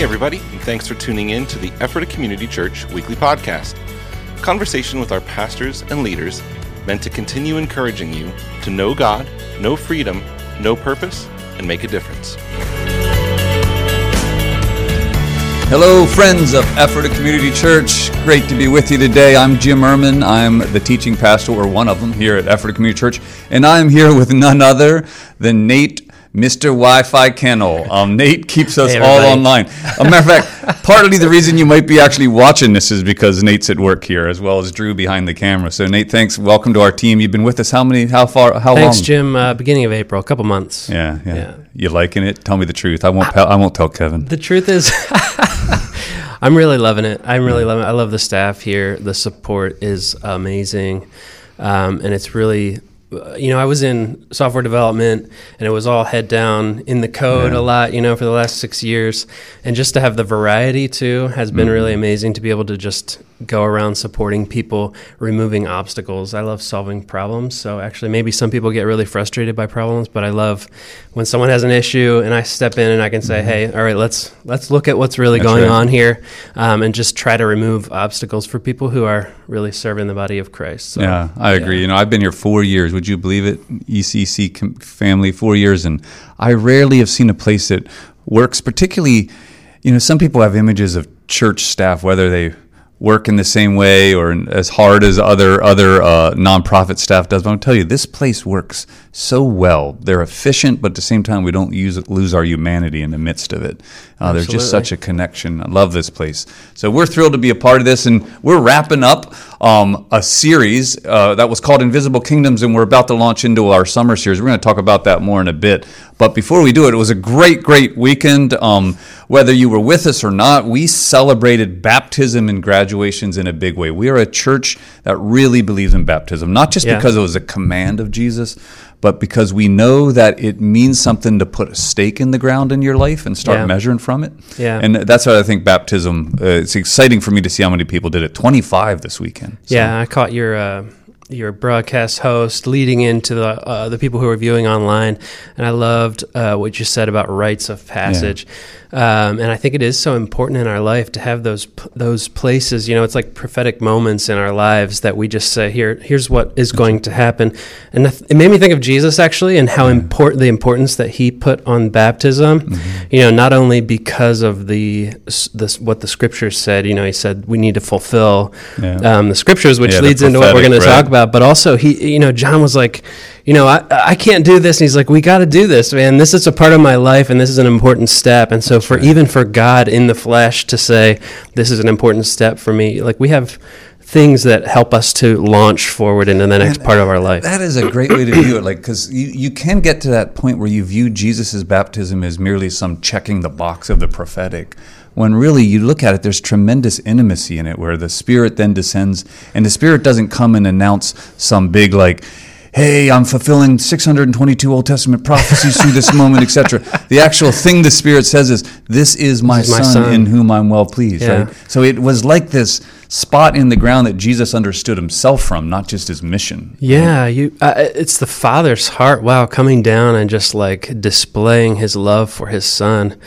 Hey, everybody, and thanks for tuning in to the Ephrata Community Church weekly podcast. Conversation with our pastors and leaders meant to continue encouraging you to know God, know freedom, know purpose, and make a difference. Hello, friends of Ephrata Community Church. Great to be with you today. I'm Jim Ehrman. I'm the teaching pastor, or one of them, here at Ephrata Community Church, and I'm here with none other than Nate Mr. Wi-Fi Kennel. Um, Nate keeps us Hey, all online. A matter of fact, partly the reason you might be actually watching this is because Nate's at work here, as well as Drew behind the camera. So, Nate, thanks. Welcome to our team. You've been with us how many? How far? How Thanks, long? Thanks, Jim. Uh, beginning of April, a couple months. Yeah, yeah, Yeah. You liking it? Tell me the truth. I won't. I won't tell Kevin. The truth is, I'm really loving it. I'm really loving it. I love the staff here. The support is amazing. Um, and it's really, you know, I was in software development and it was all head down in the code Yeah. a lot, you know, for the last six years. And just to have the variety too has been really amazing to be able to just go around supporting people, removing obstacles. I love solving problems. So actually, maybe some people get really frustrated by problems, but I love when someone has an issue and I step in and I can say, "Hey, all right, let's let's look at what's really That's going right. on here," um, and just try to remove obstacles for people who are really serving the body of Christ. So, Yeah, I agree. You know, I've been here four years. Would you believe it? ECC family, four years, and I rarely have seen a place that works. Particularly, you know, some people have images of church staff, whether they work in the same way or as hard as other other uh, nonprofit staff does. But I'll tell you, this place works so well. They're efficient, but at the same time, we don't use lose our humanity in the midst of it. Uh, there's just such a connection. I love this place. So we're thrilled to be a part of this, and we're wrapping up um, a series uh, that was called Invisible Kingdoms, and we're about to launch into our summer series. We're going to talk about that more in a bit. But before we do it, it was a great, great weekend. Um, whether you were with us or not, we celebrated baptism and graduations in a big way. We are a church that really believes in baptism, not just Yeah. because it was a command of Jesus, but because we know that it means something to put a stake in the ground in your life and start Yeah. measuring from it. Yeah. And that's what I think baptism, uh, it's exciting for me to see how many people did it. 25 this weekend. So- Yeah, I caught your uh, your broadcast host leading into the uh, the people who are viewing online, and I loved uh, what you said about rites of passage. Um, and I think it is so important in our life to have those those places. You know, it's like prophetic moments in our lives that we just say, "Here, here's what is going to happen." And it made me think of Jesus actually, and how important the importance that he put on baptism. Mm-hmm. You know, not only because of the this what the scriptures said. You know, he said we need to fulfill Yeah. um, the scriptures, which Yeah, leads into what we're going to talk about. But also, he, you know, John was like, you know, I, I can't do this, and he's like, we got to do this, man. This is a part of my life, and this is an important step. And so, for even for God in the flesh to say this is an important step for me, like we have things that help us to launch forward into the next And part of our life. That is a great way to view it. Like, because you, you can get to that point where you view Jesus' baptism as merely some checking the box of the prophetic. When really you look at it, there's tremendous intimacy in it where the Spirit then descends, and the Spirit doesn't come and announce some big, like, hey, I'm fulfilling 622 Old Testament prophecies through this moment, etc. The actual thing the Spirit says is, This is my, This is my son, son. in whom I'm well pleased. Yeah. Right? So it was like this spot in the ground that Jesus understood himself from, not just his mission. Yeah, you. Uh, it's the Father's heart. Wow, coming down and just like displaying His love for His Son.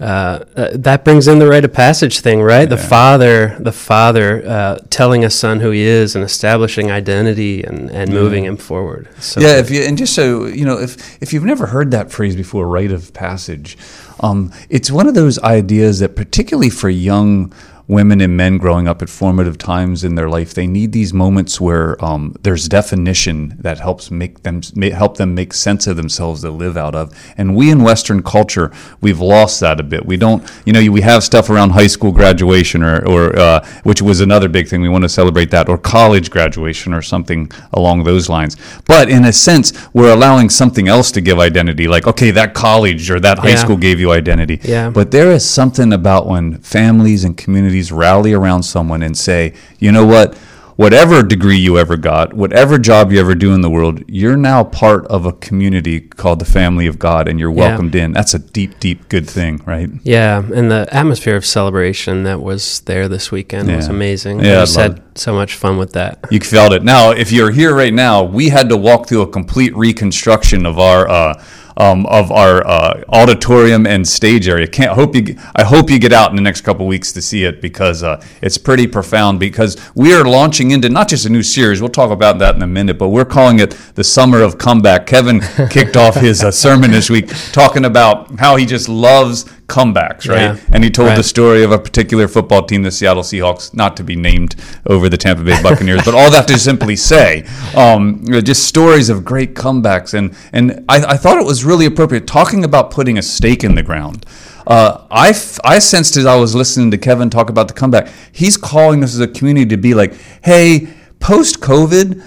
Uh, uh, that brings in the rite of passage thing, right? The Father, the Father, uh, telling a Son who He is and establishing identity and, and moving Him forward. So yeah, if you and just so you know, if if you've never heard that phrase before, rite of passage, um, it's one of those ideas that, particularly for young women and men growing up at formative times in their life, they need these moments where um, there's definition that helps make them help them make sense of themselves to live out of. And we in Western culture, we've lost that a bit. We don't, you know, we have stuff around high school graduation or, or uh, which was another big thing. We want to celebrate that, or college graduation, or something along those lines. But in a sense, we're allowing something else to give identity, like okay, that college or that high Yeah. school gave you identity. Yeah. But there is something about when families and communities rally around someone and say, you know what? Whatever degree you ever got, whatever job you ever do in the world, you're now part of a community called the family of God and you're Yeah. welcomed in. That's a deep, deep good thing, right? Yeah, and the atmosphere of celebration that was there this weekend was amazing. Yeah, I just had so much fun with that. You felt it. Now, if you're here right now, we had to walk through a complete reconstruction of our uh, um, of our uh, auditorium and stage area. Can't hope you. I hope you get out in the next couple weeks to see it because uh, it's pretty profound. Because we are launching into not just a new series. We'll talk about that in a minute, but we're calling it the Summer of Comeback. Kevin kicked off his uh, sermon this week talking about how he just loves comebacks, right? Yeah. And he told Right. the story of a particular football team, the Seattle Seahawks, not to be named over the Tampa Bay Buccaneers, but all that to simply say, um, just stories of great comebacks. And and I, I thought it was really appropriate talking about putting a stake in the ground. Uh, I, f- I sensed as I was listening to Kevin talk about the comeback, he's calling us as a community to be like, hey, post COVID,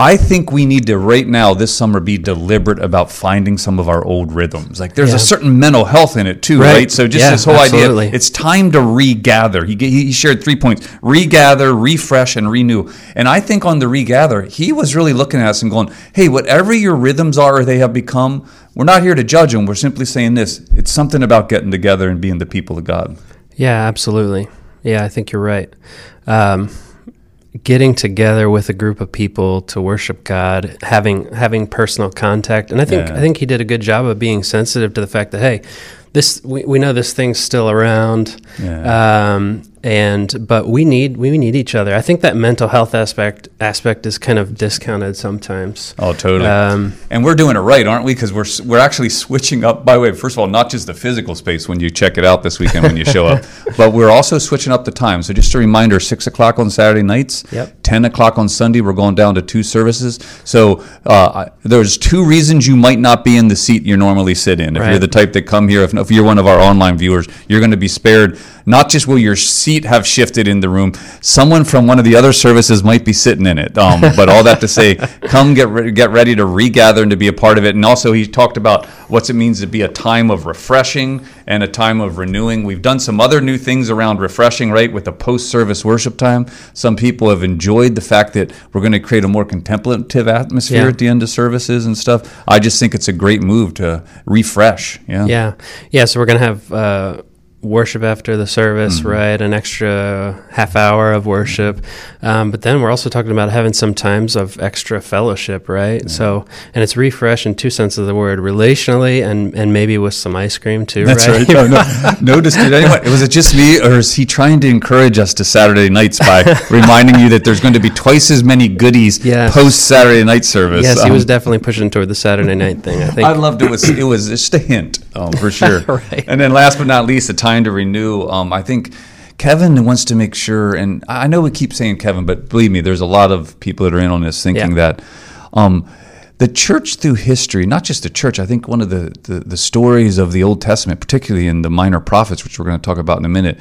I think we need to right now this summer be deliberate about finding some of our old rhythms. Like there's Yeah. a certain mental health in it too, right? Right. So just Yeah, this whole absolutely. idea, it's time to regather. He he shared three points: regather, refresh, and renew. And I think on the regather, he was really looking at us and going, "Hey, whatever your rhythms are or they have become, we're not here to judge them. We're simply saying this: it's something about getting together and being the people of God." Yeah, absolutely. Yeah, I think you're right. Um, getting together with a group of people to worship God, having having personal contact, and I think Yeah. I think he did a good job of being sensitive to the fact that hey, this we, we know this thing's still around, Yeah. um, and but we need we need each other. I think that mental health aspect aspect is kind of discounted sometimes. Oh, totally. Um, and we're doing it right, aren't we? Because we're we're actually switching up. By the way, first of all, not just the physical space when you check it out this weekend when you show up, but we're also switching up the time. So just a reminder: six o'clock on Saturday nights. Yep. Ten o'clock on Sunday. We're going down to two services. So uh, there's two reasons you might not be in the seat you normally sit in. If you're the type that come here, if, if you're one of our online viewers, you're going to be spared. Not just will your seat have shifted in the room, someone from one of the other services might be sitting in it. Um, but all that to say, come get re- get ready to regather and to be a part of it. And also, he talked about what it means to be a time of refreshing and a time of renewing. We've done some other new things around refreshing, right, with the post-service worship time. Some people have enjoyed the fact that we're going to create a more contemplative atmosphere Yeah. at the end of services and stuff. I just think it's a great move to refresh. Yeah. Yeah, yeah. So we're gonna have uh, worship after the service, Mm-hmm. right? An extra half hour of worship, um, but then we're also talking about having some times of extra fellowship, right? So, and it's refresh in two senses of the word, relationally, and and maybe with some ice cream too, That's right. No, no. Notice, did anyone? Was it just me, or is he trying to encourage us to Saturday nights by reminding you that there's going to be twice as many goodies Yes. post Saturday night service? Yes, he Um, was definitely pushing toward the Saturday night thing. I think. I loved it. Was it was just a hint um, for sure. Right. And then last but not least, the time to renew. Um, I think Kevin wants to make sure, and I know we keep saying Kevin, but believe me, there's a lot of people that are in on this thinking Yeah. that. Um, the church through history, not just the church, I think one of the, the, the stories of the Old Testament, particularly in the minor prophets, which we're going to talk about in a minute,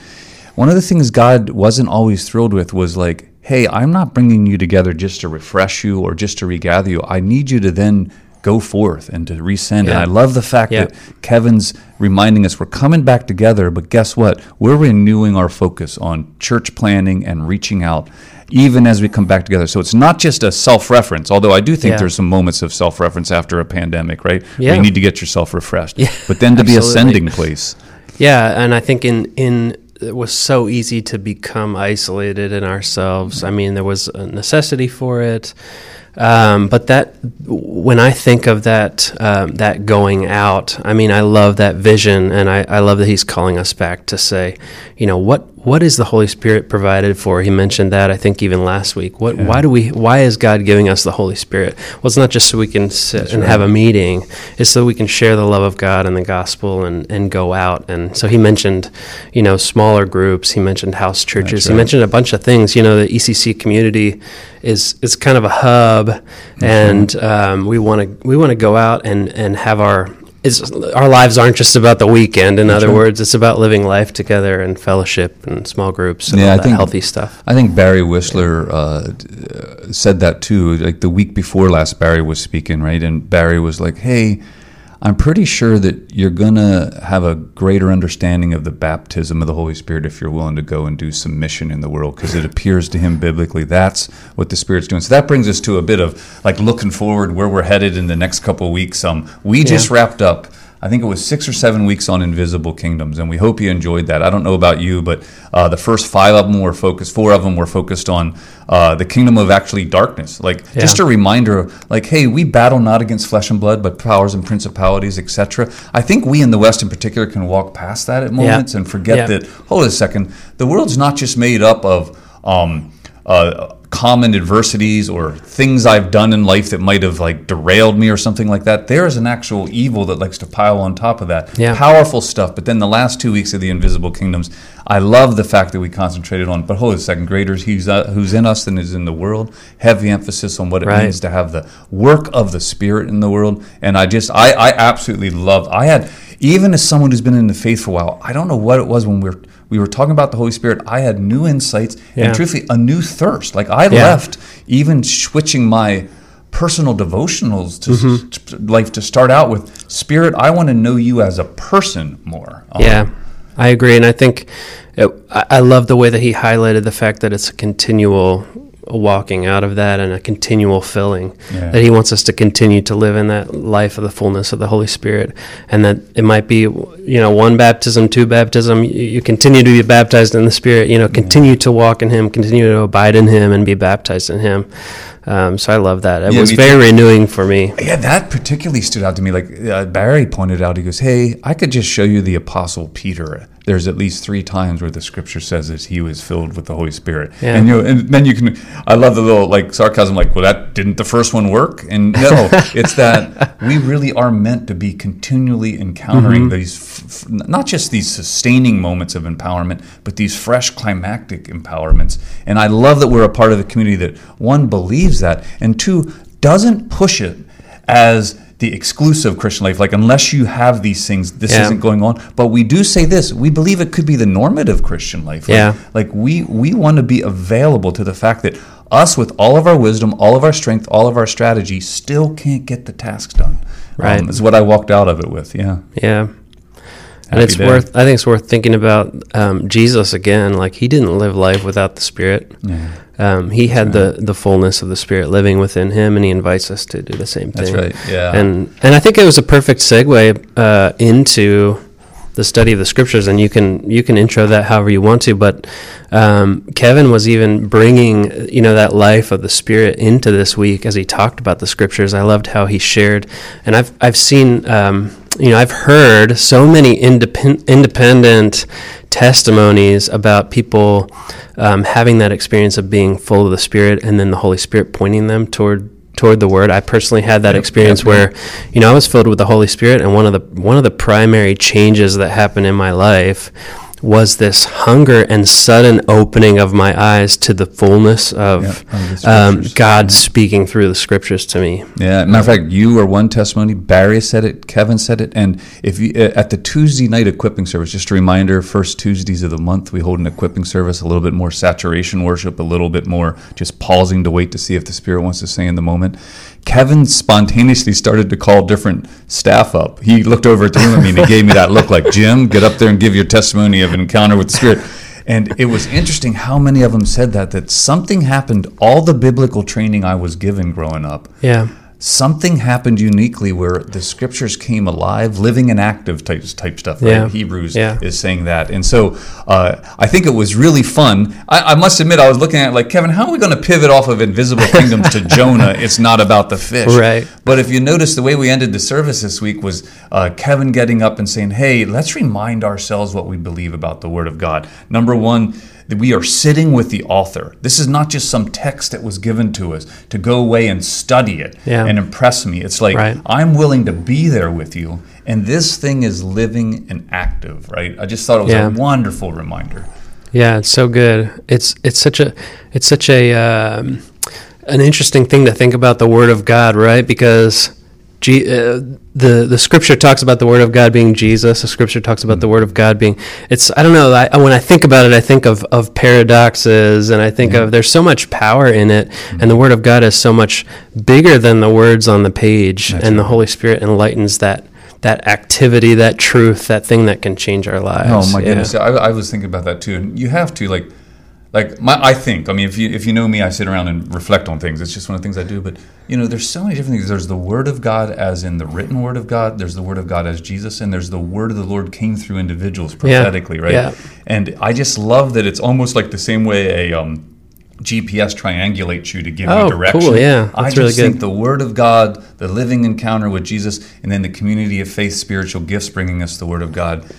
one of the things God wasn't always thrilled with was like, hey, I'm not bringing you together just to refresh you or just to regather you. I need you to then go forth and to resend. And I love the fact Yeah. that Kevin's reminding us we're coming back together, but guess what? We're renewing our focus on church planning and reaching out. Even as we come back together. So it's not just a self reference, although I do think Yeah. there's some moments of self reference after a pandemic, right? Yeah. you need to get yourself refreshed. Yeah, but then to be a sending place. Yeah, and I think in in it was so easy to become isolated in ourselves. I mean, there was a necessity for it, um, but that when I think of that um, that going out, I mean, I love that vision, and I, I love that he's calling us back to say, you know, what what is the Holy Spirit provided for? He mentioned that I think even last week. What why do we why is God giving us the Holy Spirit? Well, it's not just so we can sit and have a meeting. It's so we can share the love of God and the gospel and, and go out. And so he mentioned, you know, smaller groups. He mentioned house churches. He mentioned a bunch of things. You know, the ECC community is is kind of a hub, and um, we want to we want to go out and and have our. Our lives aren't just about the weekend. In other right. words, it's about living life together and fellowship and small groups and Yeah, all I think- healthy stuff. I think Barry Whistler uh, uh, said that too. Like the week before last, Barry was speaking, right? And Barry was like, "Hey, I'm pretty sure that you're gonna have a greater understanding of the baptism of the Holy Spirit if you're willing to go and do some mission in the world, because it appears to him biblically that's what the Spirit's doing." So that brings us to a bit of like looking forward where we're headed in the next couple of weeks. Um, we just wrapped up I think it was six or seven weeks on Invisible Kingdoms, and we hope you enjoyed that. I don't know about you, but uh, the first five of them were focused, four of them were focused on uh, the kingdom of actually darkness. Like Yeah. just a reminder of, like, hey, we battle not against flesh and blood, but powers and principalities, etc. I think we in the West, in particular, can walk past that at moments and forget Yeah. that. Hold on a second, the world's not just made up of. Um, uh, common adversities or things I've done in life that might have like derailed me or something like that. There is an actual evil that likes to pile on top of that. Yeah. Powerful stuff. But then the last two weeks of the Invisible Kingdoms, I love the fact that we concentrated on. But a second, graders, he's uh, who's in us and is in the world. Heavy emphasis on what it Right. means to have the work of the Spirit in the world. And I just, I, I absolutely loved. I had even as someone who's been in the faith for a while, I don't know what it was when we were we were talking about the Holy Spirit. I had new insights Yeah. and truthfully a new thirst. Like I Yeah. left even switching my personal devotionals to, Mm-hmm. to life to start out with Spirit. I want to know you as a person more. Um, Yeah, I agree, and I think it, I love the way that he highlighted the fact that it's a continual walking out of that and a continual filling. Yeah. That he wants us to continue to live in that life of the fullness of the Holy Spirit, and that it might be, you know, one baptism, two baptism. You, you continue to be baptized in the Spirit. You know, continue to walk in Him, continue to abide in Him, and be baptized in Him. Um, so I love that. It Yeah, was very renewing for me. Yeah, that particularly stood out to me. Like uh, Barry pointed out, he goes, "Hey, I could just show you the Apostle Peter. There's at least three times where the Scripture says that he was filled with the Holy Spirit, Yeah. and you know, and then you can. I love the little like sarcasm, like, "Well, that didn't the first one work?" And no, it's that we really are meant to be continually encountering mm-hmm. these, f- f- not just these sustaining moments of empowerment, but these fresh climactic empowerments. And I love that we're a part of the community that one believes that, and two doesn't push it as the exclusive Christian life. Like, unless you have these things, this Yeah. isn't going on. But we do say this: we believe it could be the normative Christian life. Like, Yeah. like we we want to be available to the fact that us, with all of our wisdom, all of our strength, all of our strategy, still can't get the tasks done. Right. um, is what I walked out of it with. Yeah, Yeah. And it's day. worth. I think it's worth thinking about um, Jesus again. Like he didn't live life without the Spirit. Yeah. Um, he had the the fullness of the Spirit living within him, and he invites us to do the same thing. That's right, yeah. And and I think it was a perfect segue uh, into the study of the scriptures, and you can you can intro that however you want to. But um, Kevin was even bringing you know that life of the Spirit into this week as he talked about the scriptures. I loved how he shared, and I've I've seen. Um, you know, I've heard so many independ- independent testimonies about people um, having that experience of being full of the Spirit, and then the Holy Spirit pointing them toward toward the Word. I personally had that experience yep, where, you know, I was filled with the Holy Spirit, and one of the one of the primary changes that happened in my life was this hunger and sudden opening of my eyes to the fullness of Yeah, um. God speaking through the Scriptures to me. Yeah, matter of fact, you are one testimony. Barry said it. Kevin said it. And if you uh, at the Tuesday night equipping service, just a reminder: first Tuesdays of the month, we hold an equipping service. A little bit more saturation worship, a little bit more just pausing to wait to see if the Spirit wants to say in the moment. Kevin spontaneously started to call different staff up. He looked over at the room at me and he gave me that look, like Jim, get up there and give your testimony of an encounter with the Spirit. And it was interesting how many of them said that that something happened. All the biblical training I was given growing up Yeah. Something happened uniquely where the scriptures came alive, living and active type, type stuff. Right? Yeah. Hebrews Yeah. is saying that, and so uh, I think it was really fun. I, I must admit, I was looking at it like Kevin, how are we going to pivot off of Invisible Kingdoms to Jonah? It's not about the fish, Right. But if you notice, the way we ended the service this week was uh, Kevin getting up and saying, "Hey, let's remind ourselves what we believe about the Word of God." Number one that we are sitting with the author. This is not just some text that was given to us to go away and study it Yeah. and impress me. It's like Right. I'm willing to be there with you, and this thing is living and active, right? I just thought it was Yeah. a wonderful reminder. Yeah, it's so good. It's it's such a it's such a um, an interesting thing to think about the Word of God, right? Because G, uh, the the Scripture talks about the Word of God being Jesus. The Scripture talks about hmm. the Word of God being. It's I don't know. I, when I think about it, I think of of paradoxes, and I think hmm. of there's so much power in it, hmm. and the Word of God is so much bigger than the words on the page, and the Holy Spirit enlightens that. That activity, that truth, that thing that can change our oh, lives. Oh my Yeah. goodness! I, I was thinking about that too, and you have to like. Like my, I think. I mean, if you if you know me, I sit around and reflect on things. It's just one of the things I do. But you know, there's so many different things. There's the Word of God as in the written Word of God. There's the Word of God as Jesus, and there's the Word of the Lord came through individuals prophetically, right? Yeah. And I just love that it's almost like the same way a um, GPS triangulates you to give Oh, you direction. cool, yeah. I just really good. think the Word of God, the living encounter with Jesus, and then the community of faith, spiritual gifts bringing us the Word of God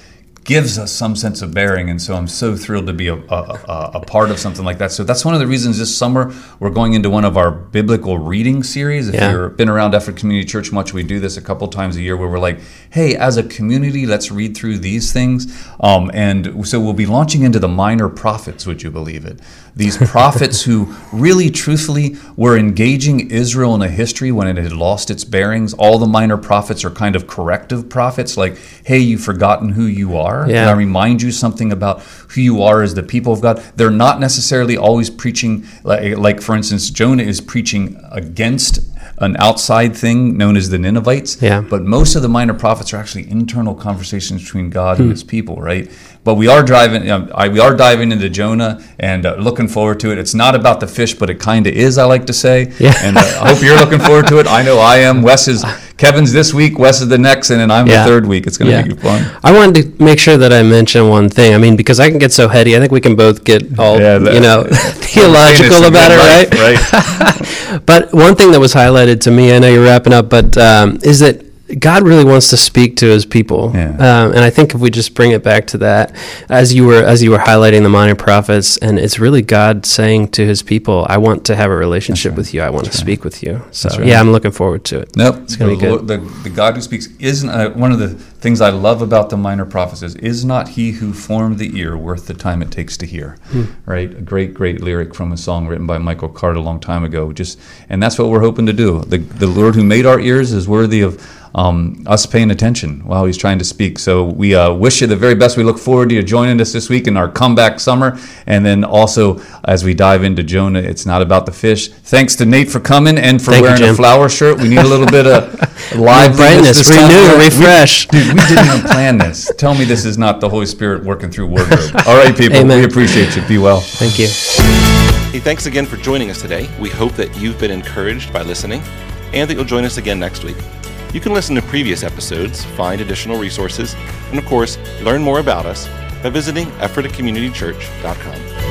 gives us some sense of bearing. And so I'm so thrilled to be a, a, a, part of something like that. So that's one of the reasons this summer we're going into one of our biblical reading series. If Yeah. you've been around Ephrata Community Church much, we do this a couple times a year where we're like, hey, as a community, let's read through these things. Um, and so we'll be launching into the minor prophets, would you believe it? These prophets who really, truthfully, were engaging Israel in a history when it had lost its bearings. All the minor prophets are kind of corrective prophets, like, hey, you've forgotten who you are. Yeah. And I remind you something about who you are as the people of God. They're not necessarily always preaching, like, like for instance, Jonah is preaching against an outside thing known as the Ninevites. Yeah. But most of the minor prophets are actually internal conversations between God and His people, right? But we are driving, you know, I, we are diving into Jonah and uh, looking forward to it. It's not about the fish, but it kind of is. I like to say. Yeah. And uh, I hope you're looking forward to it. I know I am. Wes is Kevin's this week. Wes is the next, and then I'm Yeah. the third week. It's going to Yeah. be fun. I wanted to make sure that I mention one thing. I mean, because I can get so heady. I think we can both get all Yeah, that- you know theological about it, right? right? But one thing that was highlighted to me, I know you're wrapping up, but um, is that God really wants to speak to His people, Yeah. um, and I think if we just bring it back to that, as you were as you were highlighting the minor prophets, and it's really God saying to His people, "I want to have a relationship with you. I want to speak with you." So right. yeah, I'm looking forward to it. Nope. It's gonna be the, good. The, the God who speaks isn't uh, one of the things I love about the minor prophets is, is not he who formed the ear worth the time it takes to hear. Hmm. Right? A great, great lyric from a song written by Michael Card a long time ago. Just and that's what we're hoping to do. The the Lord who made our ears is worthy of um, us paying attention while He's trying to speak. So we uh, wish you the very best. We look forward to you joining us this week in our comeback summer, and then also as we dive into Jonah, it's not about the fish. Thanks to Nate for coming and for Thank you, wearing a flower shirt. We need a little bit of liveliness brightness, this time. renew, We- refresh. dude, we didn't even plan this. Tell me this is not the Holy Spirit working through wardrobe. All right, people, Amen. we appreciate you. Be well. Thank you. Hey, thanks again for joining us today. We hope that you've been encouraged by listening and that you'll join us again next week. You can listen to previous episodes, find additional resources, and of course, learn more about us by visiting ephratacommunitychurch.com.